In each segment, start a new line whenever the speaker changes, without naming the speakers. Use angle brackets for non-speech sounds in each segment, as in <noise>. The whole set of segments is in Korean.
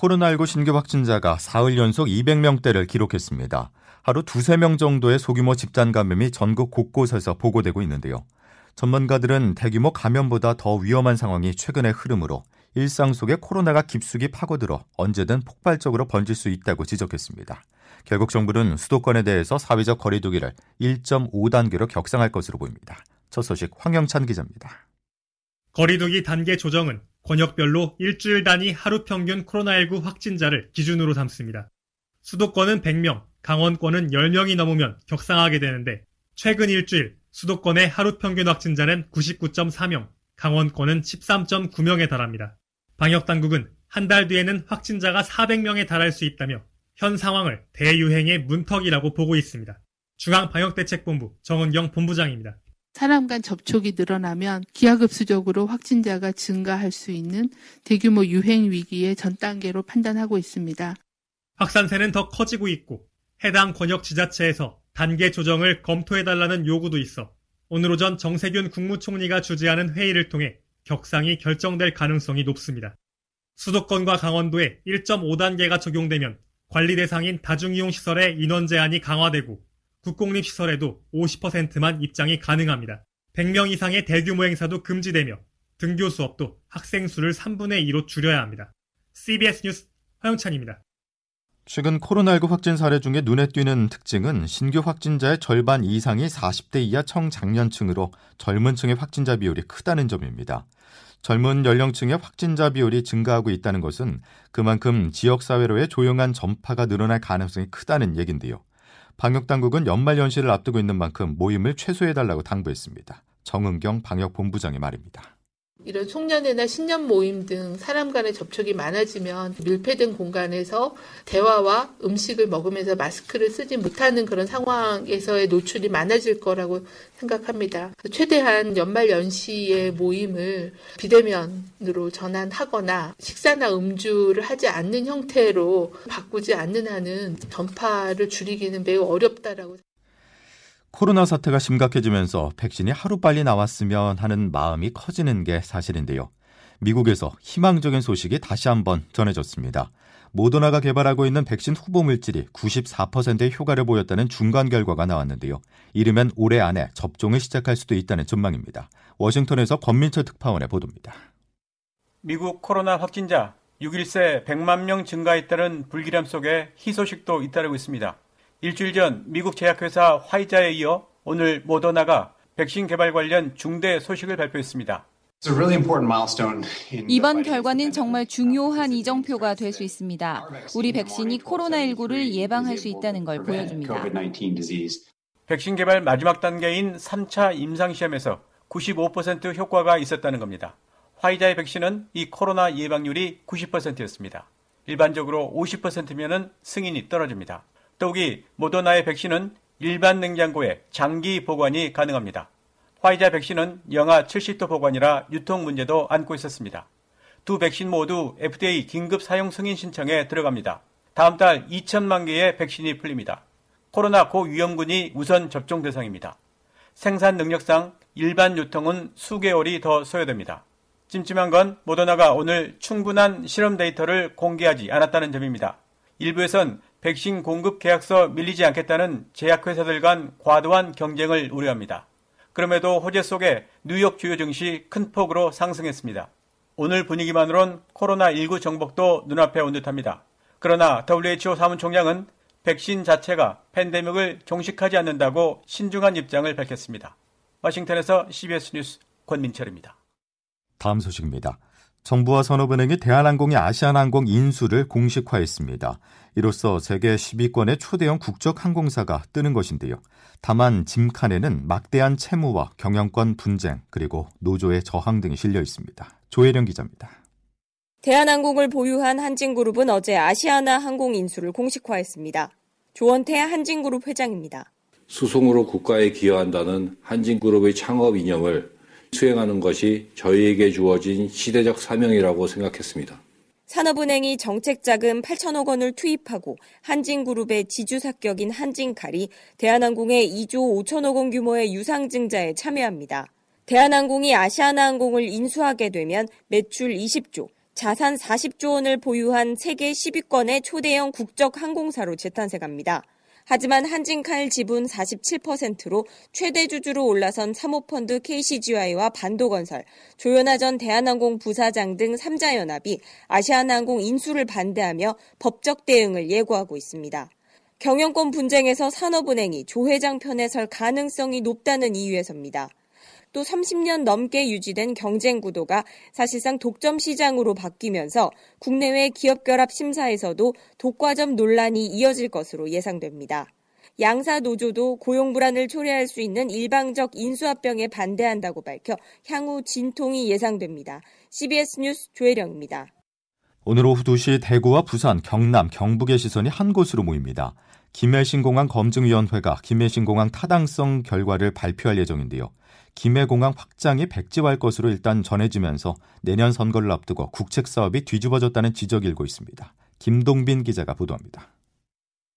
코로나19 신규 확진자가 사흘 연속 200명대를 기록했습니다. 하루 두세 명 정도의 소규모 집단 감염이 전국 곳곳에서 보고되고 있는데요. 전문가들은 대규모 감염보다 더 위험한 상황이 최근의 흐름으로 일상 속에 코로나가 깊숙이 파고들어 언제든 폭발적으로 번질 수 있다고 지적했습니다. 결국 정부는 수도권에 대해서 사회적 거리두기를 1.5단계로 격상할 것으로 보입니다. 첫 소식 황영찬 기자입니다.
거리두기 단계 조정은 권역별로 일주일 단위 하루 평균 코로나19 확진자를 기준으로 삼습니다. 수도권은 100명, 강원권은 10명이 넘으면 격상하게 되는데 최근 일주일 수도권의 하루 평균 확진자는 99.4명, 강원권은 13.9명에 달합니다. 방역당국은 한 달 뒤에는 확진자가 400명에 달할 수 있다며 현 상황을 대유행의 문턱이라고 보고 있습니다. 중앙방역대책본부 정은경 본부장입니다.
사람 간 접촉이 늘어나면 기하급수적으로 확진자가 증가할 수 있는 대규모 유행 위기의 전 단계로 판단하고 있습니다.
확산세는 더 커지고 있고 해당 권역 지자체에서 단계 조정을 검토해달라는 요구도 있어 오늘 오전 정세균 국무총리가 주재하는 회의를 통해 격상이 결정될 가능성이 높습니다. 수도권과 강원도에 1.5단계가 적용되면 관리 대상인 다중이용 시설의 인원 제한이 강화되고 국공립 시설에도 50%만 입장이 가능합니다. 100명 이상의 대규모 행사도 금지되며 등교 수업도 학생 수를 3분의 2로 줄여야 합니다. CBS 뉴스 허영찬입니다.
최근 코로나19 확진 사례 중에 눈에 띄는 특징은 신규 확진자의 절반 이상이 40대 이하 청장년층으로 젊은 층의 확진자 비율이 크다는 점입니다. 젊은 연령층의 확진자 비율이 증가하고 있다는 것은 그만큼 지역사회로의 조용한 전파가 늘어날 가능성이 크다는 얘긴데요. 방역당국은 연말 연시를 앞두고 있는 만큼 모임을 최소해달라고 당부했습니다. 정은경 방역본부장의 말입니다.
이런 송년회나 신년 모임 등 사람 간의 접촉이 많아지면 밀폐된 공간에서 대화와 음식을 먹으면서 마스크를 쓰지 못하는 그런 상황에서의 노출이 많아질 거라고 생각합니다. 최대한 연말 연시의 모임을 비대면으로 전환하거나 식사나 음주를 하지 않는 형태로 바꾸지 않는 한은 전파를 줄이기는 매우 어렵다라고
코로나 사태가 심각해지면서 백신이 하루빨리 나왔으면 하는 마음이 커지는 게 사실인데요. 미국에서 희망적인 소식이 다시 한번 전해졌습니다. 모더나가 개발하고 있는 백신 후보 물질이 94%의 효과를 보였다는 중간 결과가 나왔는데요. 이르면 올해 안에 접종을 시작할 수도 있다는 전망입니다. 워싱턴에서 권민철 특파원의 보도입니다.
미국 코로나 확진자 6일새 100만 명 증가했다는 불길함 속에 희소식도 잇따르고 있습니다. 일주일 전 미국 제약회사 화이자에 이어 오늘 모더나가 백신 개발 관련 중대 소식을 발표했습니다.
이번 결과는 정말 중요한 이정표가 될 수 있습니다. 우리 백신이 코로나19를 예방할 수 있다는 걸 보여줍니다.
백신 개발 마지막 단계인 3차 임상시험에서 95% 효과가 있었다는 겁니다. 화이자의 백신은 이 코로나 예방률이 90%였습니다. 일반적으로 50%면은 승인이 떨어집니다. 더욱이 모더나의 백신은 일반 냉장고에 장기 보관이 가능합니다. 화이자 백신은 영하 70도 보관이라 유통 문제도 안고 있었습니다. 두 백신 모두 FDA 긴급 사용 승인 신청에 들어갑니다. 다음 달 2천만 개의 백신이 풀립니다. 코로나 고위험군이 우선 접종 대상입니다. 생산 능력상 일반 유통은 수개월이 더 소요됩니다. 찜찜한 건 모더나가 오늘 충분한 실험 데이터를 공개하지 않았다는 점입니다. 일부에선 백신 공급 계약서 밀리지 않겠다는 제약회사들 간 과도한 경쟁을 우려합니다. 그럼에도 호재 속에 뉴욕 주요 증시 큰 폭으로 상승했습니다. 오늘 분위기만으론 코로나19 정복도 눈앞에 온 듯합니다. 그러나 WHO 사무총장은 백신 자체가 팬데믹을 종식하지 않는다고 신중한 입장을 밝혔습니다. 워싱턴에서 CBS 뉴스 권민철입니다.
다음 소식입니다. 정부와 산업은행이 대한항공의 아시아나항공 인수를 공식화했습니다. 이로써 세계 10위권의 초대형 국적 항공사가 뜨는 것인데요. 다만 짐칸에는 막대한 채무와 경영권 분쟁 그리고 노조의 저항 등이 실려 있습니다. 조혜령 기자입니다.
대한항공을 보유한 한진그룹은 어제 아시아나 항공 인수를 공식화했습니다. 조원태 한진그룹 회장입니다.
수송으로 국가에 기여한다는 한진그룹의 창업 이념을 수행하는 것이 저희에게 주어진 시대적 사명이라고 생각했습니다.
산업은행이 정책자금 8천억 원을 투입하고 한진그룹의 지주사격인 한진칼이 대한항공의 2조 5천억 원 규모의 유상증자에 참여합니다. 대한항공이 아시아나항공을 인수하게 되면 매출 20조, 자산 40조 원을 보유한 세계 10위권의 초대형 국적 항공사로 재탄생합니다. 하지만 한진칼 지분 47%로 최대 주주로 올라선 사모펀드 KCGI와 반도건설, 조현아 전 대한항공 부사장 등 3자연합이 아시아나항공 인수를 반대하며 법적 대응을 예고하고 있습니다. 경영권 분쟁에서 산업은행이 조 회장 편에 설 가능성이 높다는 이유에서입니다. 또 30년 넘게 유지된 경쟁 구도가 사실상 독점 시장으로 바뀌면서 국내외 기업 결합 심사에서도 독과점 논란이 이어질 것으로 예상됩니다. 양사 노조도 고용 불안을 초래할 수 있는 일방적 인수합병에 반대한다고 밝혀 향후 진통이 예상됩니다. CBS 뉴스 조혜령입니다.
오늘 오후 2시 대구와 부산, 경남, 경북의 시선이 한 곳으로 모입니다. 김해신공항 검증위원회가 김해신공항 타당성 결과를 발표할 예정인데요. 김해공항 확장이 백지화할 것으로 일단 전해지면서 내년 선거를 앞두고 국책 사업이 뒤집어졌다는 지적이 일고 있습니다. 김동빈 기자가 보도합니다.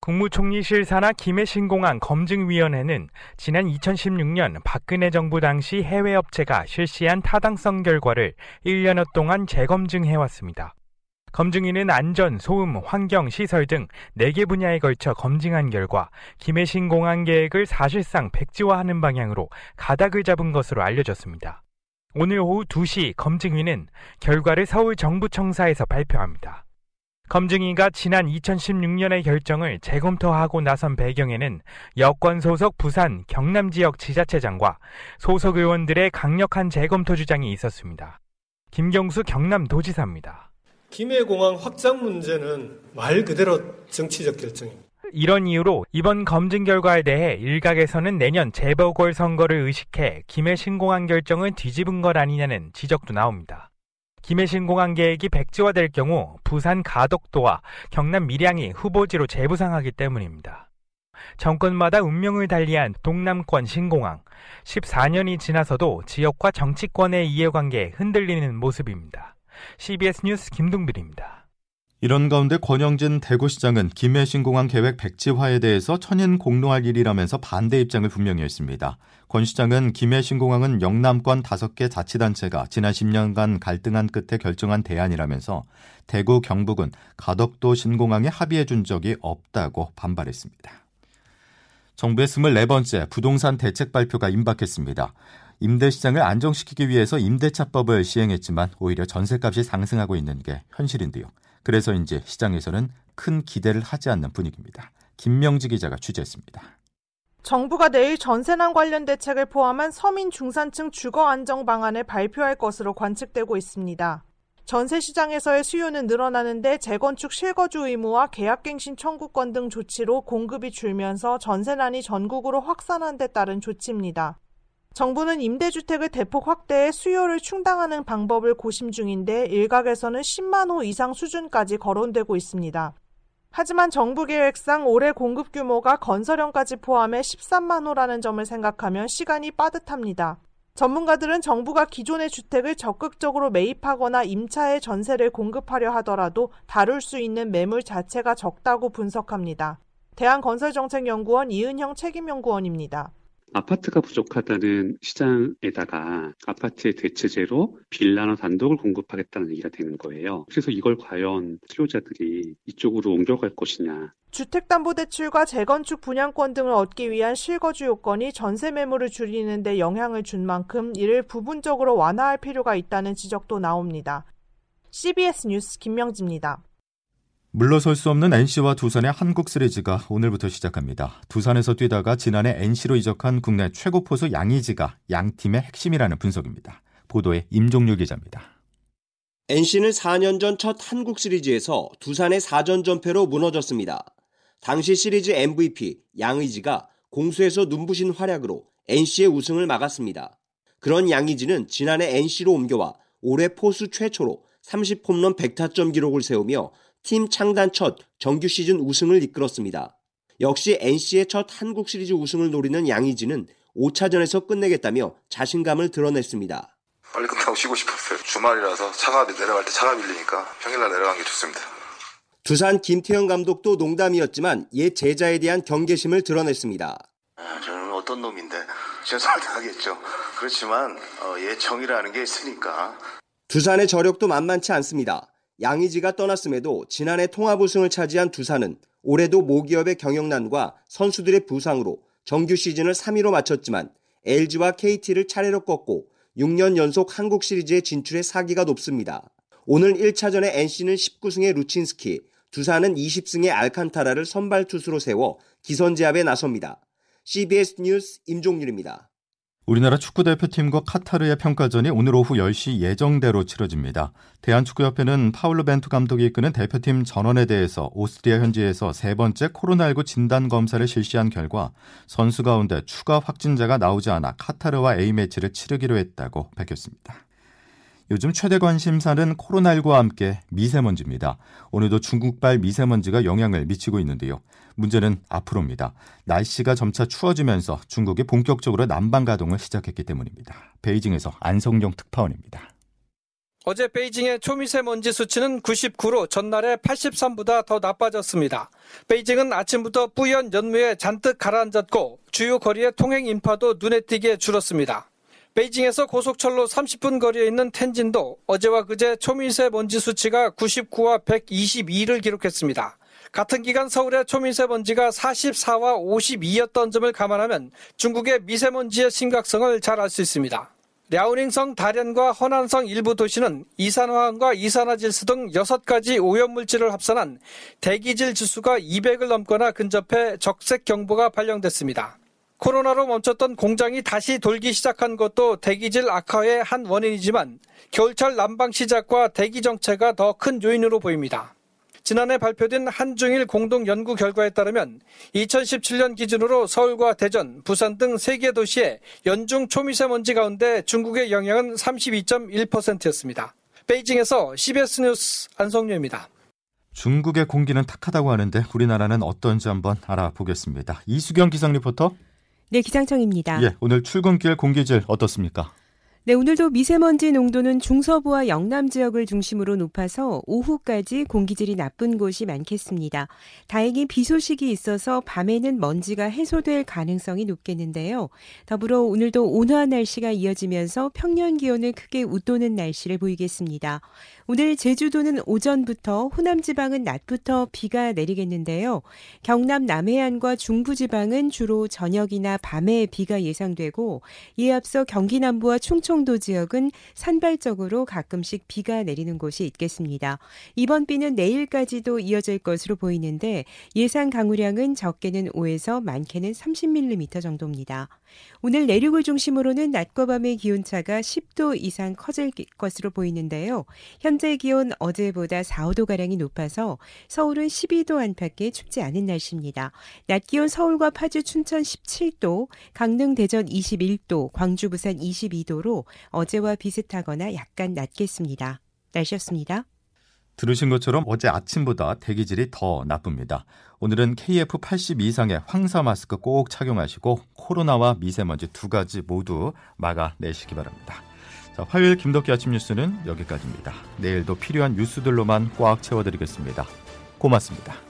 국무총리실 산하 김해신공항 검증위원회는 지난 2016년 박근혜 정부 당시 해외 업체가 실시한 타당성 결과를 1년여 동안 재검증해왔습니다. 검증위는 안전, 소음, 환경, 시설 등 4개 분야에 걸쳐 검증한 결과 김해신 공항 계획을 사실상 백지화하는 방향으로 가닥을 잡은 것으로 알려졌습니다. 오늘 오후 2시 검증위는 결과를 서울 정부청사에서 발표합니다. 검증위가 지난 2016년의 결정을 재검토하고 나선 배경에는 여권 소속 부산, 경남 지역 지자체장과 소속 의원들의 강력한 재검토 주장이 있었습니다. 김경수 경남도지사입니다.
김해공항 확장 문제는 말 그대로 정치적 결정입니다.
이런 이유로 이번 검증 결과에 대해 일각에서는 내년 재보궐 선거를 의식해 김해 신공항 결정을 뒤집은 것 아니냐는 지적도 나옵니다. 김해 신공항 계획이 백지화될 경우 부산 가덕도와 경남 밀양이 후보지로 재부상하기 때문입니다. 정권마다 운명을 달리한 동남권 신공항 14년이 지나서도 지역과 정치권의 이해관계에 흔들리는 모습입니다. CBS 뉴스 김동빈입니다.
이런 가운데 권영진 대구시장은 김해신공항 계획 백지화에 대해서 천인 공로할 일이라면서 반대 입장을 분명히 했습니다. 권 시장은 김해신공항은 영남권 5개 자치단체가 지난 10년간 갈등한 끝에 결정한 대안이라면서 대구 경북은 가덕도 신공항에 합의해 준 적이 없다고 반발했습니다. 정부의 24번째 부동산 대책 발표가 임박했습니다. 임대 시장을 안정시키기 위해서 임대차법을 시행했지만 오히려 전세값이 상승하고 있는 게 현실인데요. 그래서인지 시장에서는 큰 기대를 하지 않는 분위기입니다. 김명지 기자가 취재했습니다.
정부가 내일 전세난 관련 대책을 포함한 서민 중산층 주거 안정 방안을 발표할 것으로 관측되고 있습니다. 전세 시장에서의 수요는 늘어나는데 재건축 실거주 의무와 계약갱신 청구권 등 조치로 공급이 줄면서 전세난이 전국으로 확산한 데 따른 조치입니다. 정부는 임대주택을 대폭 확대해 수요를 충당하는 방법을 고심 중인데 일각에서는 10만 호 이상 수준까지 거론되고 있습니다. 하지만 정부 계획상 올해 공급 규모가 건설형까지 포함해 13만 호라는 점을 생각하면 시간이 빠듯합니다. 전문가들은 정부가 기존의 주택을 적극적으로 매입하거나 임차의 전세를 공급하려 하더라도 다룰 수 있는 매물 자체가 적다고 분석합니다. 대한건설정책연구원 이은형 책임연구원입니다.
아파트가 부족하다는 시장에다가 아파트의 대체제로 빌라나 단독을 공급하겠다는 얘기가 되는 거예요. 그래서 이걸 과연 수요자들이 이쪽으로 옮겨갈 것이냐.
주택담보대출과 재건축 분양권 등을 얻기 위한 실거주 요건이 전세 매물을 줄이는 데 영향을 준 만큼 이를 부분적으로 완화할 필요가 있다는 지적도 나옵니다. CBS 뉴스 김명지입니다.
물러설 수 없는 NC와 두산의 한국 시리즈가 오늘부터 시작합니다. 두산에서 뛰다가 지난해 NC로 이적한 국내 최고 포수 양의지가 양 팀의 핵심이라는 분석입니다. 보도에 임종률 기자입니다.
NC는 4년 전 첫 한국 시리즈에서 두산의 4전 전패로 무너졌습니다. 당시 시리즈 MVP 양의지가 공수에서 눈부신 활약으로 NC의 우승을 막았습니다. 그런 양의지는 지난해 NC로 옮겨와 올해 포수 최초로 30홈런 100타점 기록을 세우며 팀 창단 첫 정규 시즌 우승을 이끌었습니다. 역시 NC의 첫 한국 시리즈 우승을 노리는 양의지는 5차전에서 끝내겠다며 자신감을 드러냈습니다.
빨리 끝나고 쉬고 싶었어요. 주말이라서 차가 내려갈 때 차가 밀리니까 평일날 내려간 게 좋습니다.
두산 김태형 감독도 농담이었지만 옛 제자에 대한 경계심을 드러냈습니다.
아, 저는 어떤 놈인데 <laughs> 최선을 다하겠죠. 그렇지만 어, 예 정이라는 게 있으니까.
두산의 저력도 만만치 않습니다. 양의지가 떠났음에도 지난해 통합 우승을 차지한 두산은 올해도 모기업의 경영난과 선수들의 부상으로 정규 시즌을 3위로 마쳤지만 LG와 KT를 차례로 꺾고 6년 연속 한국 시리즈에 진출해 사기가 높습니다. 오늘 1차전에 NC는 19승의 루친스키, 두산은 20승의 알칸타라를 선발 투수로 세워 기선제압에 나섭니다. CBS 뉴스 임종률입니다.
우리나라 축구 대표팀과 카타르의 평가전이 오늘 오후 10시 예정대로 치러집니다. 대한축구협회는 파울로 벤투 감독이 이끄는 대표팀 전원에 대해서 오스트리아 현지에서 세 번째 코로나19 진단 검사를 실시한 결과 선수 가운데 추가 확진자가 나오지 않아 카타르와 A매치를 치르기로 했다고 밝혔습니다. 요즘 최대 관심사는 코로나19와 함께 미세먼지입니다. 오늘도 중국발 미세먼지가 영향을 미치고 있는데요. 문제는 앞으로입니다. 날씨가 점차 추워지면서 중국이 본격적으로 난방 가동을 시작했기 때문입니다. 베이징에서 안성용 특파원입니다.
어제 베이징의 초미세먼지 수치는 99로 전날에 83보다 더 나빠졌습니다. 베이징은 아침부터 뿌연 연무에 잔뜩 가라앉았고 주요 거리의 통행 인파도 눈에 띄게 줄었습니다. 베이징에서 고속철로 30분 거리에 있는 텐진도 어제와 그제 초미세 먼지 수치가 99와 122를 기록했습니다. 같은 기간 서울의 초미세먼지가 44와 52였던 점을 감안하면 중국의 미세먼지의 심각성을 잘 알 수 있습니다. 랴오닝성 다련과 허난성 일부 도시는 이산화황과 이산화질소 등 6가지 오염물질을 합산한 대기질 지수가 200을 넘거나 근접해 적색 경보가 발령됐습니다. 코로나로 멈췄던 공장이 다시 돌기 시작한 것도 대기질 악화의 한 원인이지만 겨울철 난방 시작과 대기 정체가 더 큰 요인으로 보입니다. 지난해 발표된 한중일 공동 연구 결과에 따르면 2017년 기준으로 서울과 대전, 부산 등 3개 도시의 연중 초미세먼지 가운데 중국의 영향은 32.1%였습니다. 베이징에서 CBS 뉴스 안성료입니다.
중국의 공기는 탁하다고 하는데 우리나라는 어떤지 한번 알아보겠습니다. 이수경 기상 리포터.
네, 기상청입니다.
예, 오늘 출근길 공기질 어떻습니까?
네, 오늘도 미세먼지 농도는 중서부와 영남 지역을 중심으로 높아서 오후까지 공기질이 나쁜 곳이 많겠습니다. 다행히 비 소식이 있어서 밤에는 먼지가 해소될 가능성이 높겠는데요. 더불어 오늘도 온화한 날씨가 이어지면서 평년 기온을 크게 웃도는 날씨를 보이겠습니다. 오늘 제주도는 오전부터 호남 지방은 낮부터 비가 내리겠는데요. 경남 남해안과 중부 지방은 주로 저녁이나 밤에 비가 예상되고 이에 앞서 경기 남부와 충청 도 지역은 산발적으로 가끔씩 비가 내리는 곳이 있겠습니다. 이번 비는 내일까지도 이어질 것으로 보이는데 예상 강우량은 적게는 5에서 많게는 30mm 정도입니다. 오늘 내륙을 중심으로는 낮과 밤의 기온차가 10도 이상 커질 것으로 보이는데요. 현재 기온 어제보다 4, 5도가량이 높아서 서울은 12도 안팎의 춥지 않은 날씨입니다. 낮 기온 서울과 파주, 춘천 17도, 강릉, 대전 21도, 광주, 부산 22도로 어제와 비슷하거나 약간 낮겠습니다. 날씨였습니다.
들으신 것처럼 어제 아침보다 대기질이 더 나쁩니다. 오늘은 KF80 이상의 황사 마스크 꼭 착용하시고 코로나와 미세먼지 두 가지 모두 막아내시기 바랍니다. 자, 화요일 김덕기 아침 뉴스는 여기까지입니다. 내일도 필요한 뉴스들로만 꽉 채워드리겠습니다. 고맙습니다.